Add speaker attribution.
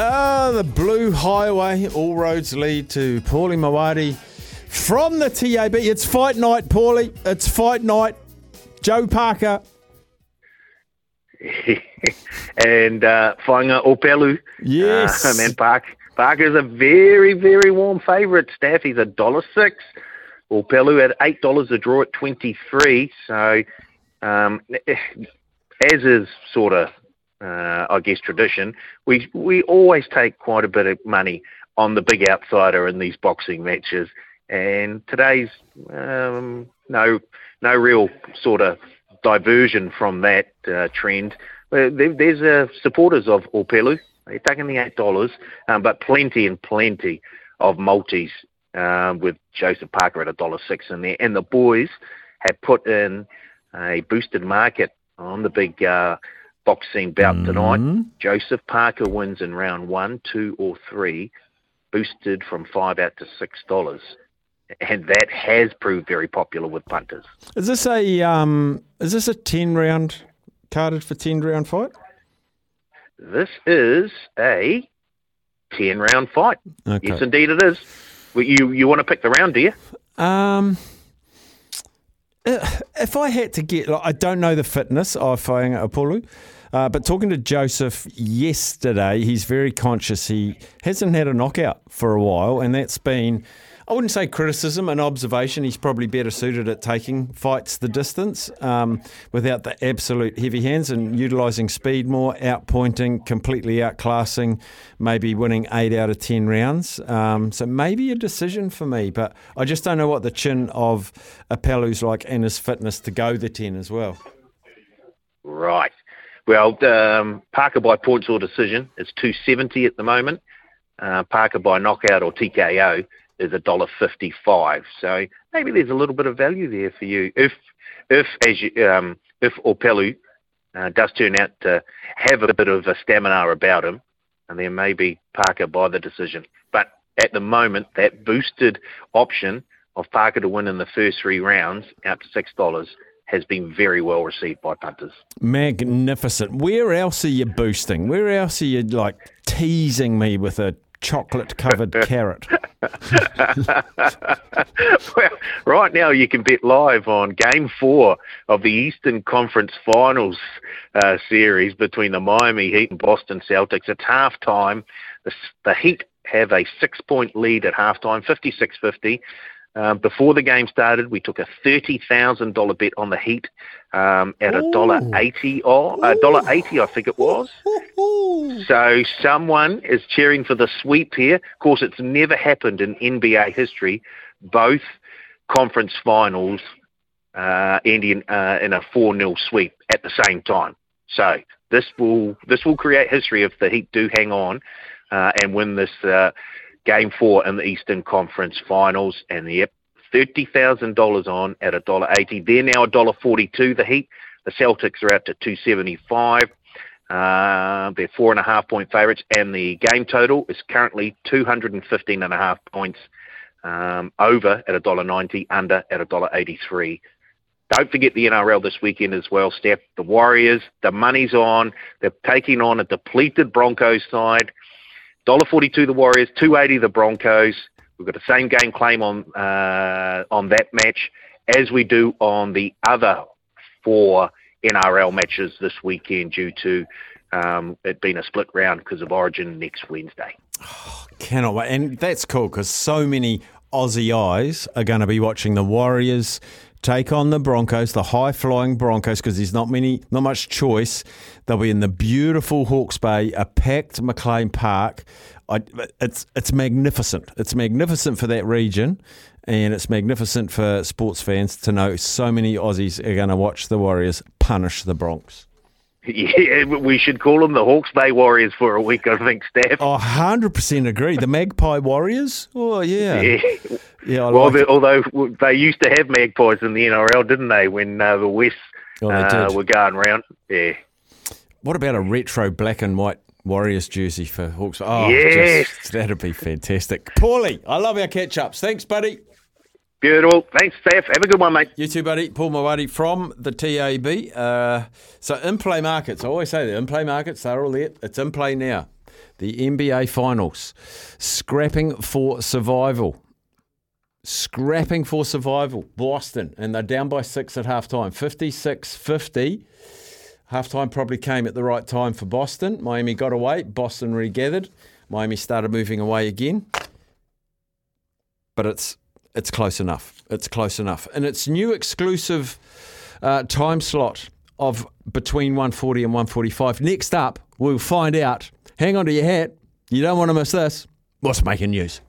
Speaker 1: Ah, the Blue Highway. All roads lead to Paulie Maoate from the TAB. It's fight night, Paulie. It's fight night. Joe Parker.
Speaker 2: and uh, Opelu.
Speaker 1: Yes.
Speaker 2: Uh, man, Park, Parker's a very, very warm favourite. Staff, he's a dollar six. Opelu at eight dollars a draw at twenty three. So, um, as is sort of, uh, I guess, tradition, we we always take quite a bit of money on the big outsider in these boxing matches. And today's um, no no real sort of diversion from that uh, trend. There, there's uh, supporters of Opelu. They're taking the eight dollars, um, but plenty and plenty of multis um, with Joseph Parker at a dollar six in there. And the boys have put in a boosted market on the big uh, boxing bout
Speaker 1: Mm-hmm.
Speaker 2: tonight. Joseph Parker wins in round one, two, or three, boosted from five out to six dollars. And that has proved very popular with punters.
Speaker 1: Is this a um? Is this a ten round carded for ten round fight?
Speaker 2: This is a ten round fight.
Speaker 1: Okay.
Speaker 2: Yes, indeed it is. Well, you you want to pick the round, do you?
Speaker 1: Um, uh, if I had to get, like, I don't know the fitness of Faiga Opelu, uh, but talking to Joseph yesterday, he's very conscious he hasn't had a knockout for a while, and that's been, I wouldn't say criticism, an observation. He's probably better suited at taking fights the distance um, without the absolute heavy hands and utilising speed more, outpointing, completely outclassing, maybe winning eight out of 10 rounds. Um, so maybe a decision for me, but I just don't know what the chin of Opelu's like and his fitness to go the 10 as well.
Speaker 2: Right. Well, um, Parker by points or decision is two seventy at the moment. Uh, Parker by knockout or TKO is a dollar fifty five. So maybe there's a little bit of value there for you if if as you, um, if Opelu uh, does turn out to have a bit of a stamina about him, and then maybe Parker by the decision. But at the moment, that boosted option of Parker to win in the first three rounds out to six dollars has been very well received by punters.
Speaker 1: Magnificent. Where else are you boosting? Where else are you like teasing me with a chocolate covered carrot?
Speaker 2: well, right now you can bet live on Game Four of the Eastern Conference Finals uh, series between the Miami Heat and Boston Celtics. It's halftime. The, the Heat have a six-point lead at halftime, 56-50. Um, before the game started, we took a thirty thousand dollar bet on the Heat um, at a dollar eighty or a dollar eighty, I think it was. So someone is cheering for the sweep here. Of course, it's never happened in NBA history. Both conference finals uh, ending uh, in a four 0 sweep at the same time. So this will this will create history if the Heat do hang on uh, and win this uh, game four in the Eastern Conference Finals. And yep, thirty thousand dollars on at a dollar eighty. They're now a dollar forty two. The Heat. The Celtics are out to two seventy five. Uh, they're four and a half point favourites, and the game total is currently two hundred and fifteen and a half points. Um, over at a dollar ninety, under at a dollar eighty three. Don't forget the NRL this weekend as well, Steph. The Warriors, the money's on. They're taking on a depleted Broncos side. Dollar forty two the Warriors, two eighty the Broncos. We've got the same game claim on uh, on that match as we do on the other four NRL matches this weekend due to um, it being a split round because of Origin next Wednesday.
Speaker 1: Cannot wait. And that's cool because so many Aussie eyes are going to be watching the Warriors take on the Broncos, the high flying Broncos, because there's not many, not much choice. They'll be in the beautiful Hawke's Bay, a packed McLean Park. I, it's it's magnificent. It's magnificent for that region, and it's magnificent for sports fans to know so many Aussies are going to watch the Warriors punish the Bronx.
Speaker 2: Yeah, we should call them the Hawke's Bay Warriors for a week, I think, Steph.
Speaker 1: Oh, 100% agree. The Magpie Warriors? Oh, yeah.
Speaker 2: Yeah.
Speaker 1: Yeah, I
Speaker 2: well,
Speaker 1: like
Speaker 2: the, although they used to have magpies in the NRL, didn't they? When uh, the West
Speaker 1: Oh, they
Speaker 2: uh, were going round. Yeah.
Speaker 1: What about a retro black and white Warriors jersey for Hawks? Oh,
Speaker 2: Yes.
Speaker 1: just, that'd be fantastic. Paulie, I love our catch ups. Thanks, buddy.
Speaker 2: Beautiful. Thanks, Steph. Have a good one, mate.
Speaker 1: You too, buddy. Paul Maoate from the TAB. Uh, so, in play markets, I always say that in play markets, they're all there. It's in play now. the NBA Finals, scrapping for survival. Scrapping for survival. Boston, and they're down by six at halftime, 56 50. Halftime probably came at the right time for Boston. Miami got away. Boston regathered. Miami started moving away again. But it's it's close enough. It's close enough. And it's new exclusive uh, time slot of between 140 and 145. Next up, we'll find out. Hang on to your hat. You don't want to miss this. What's making news?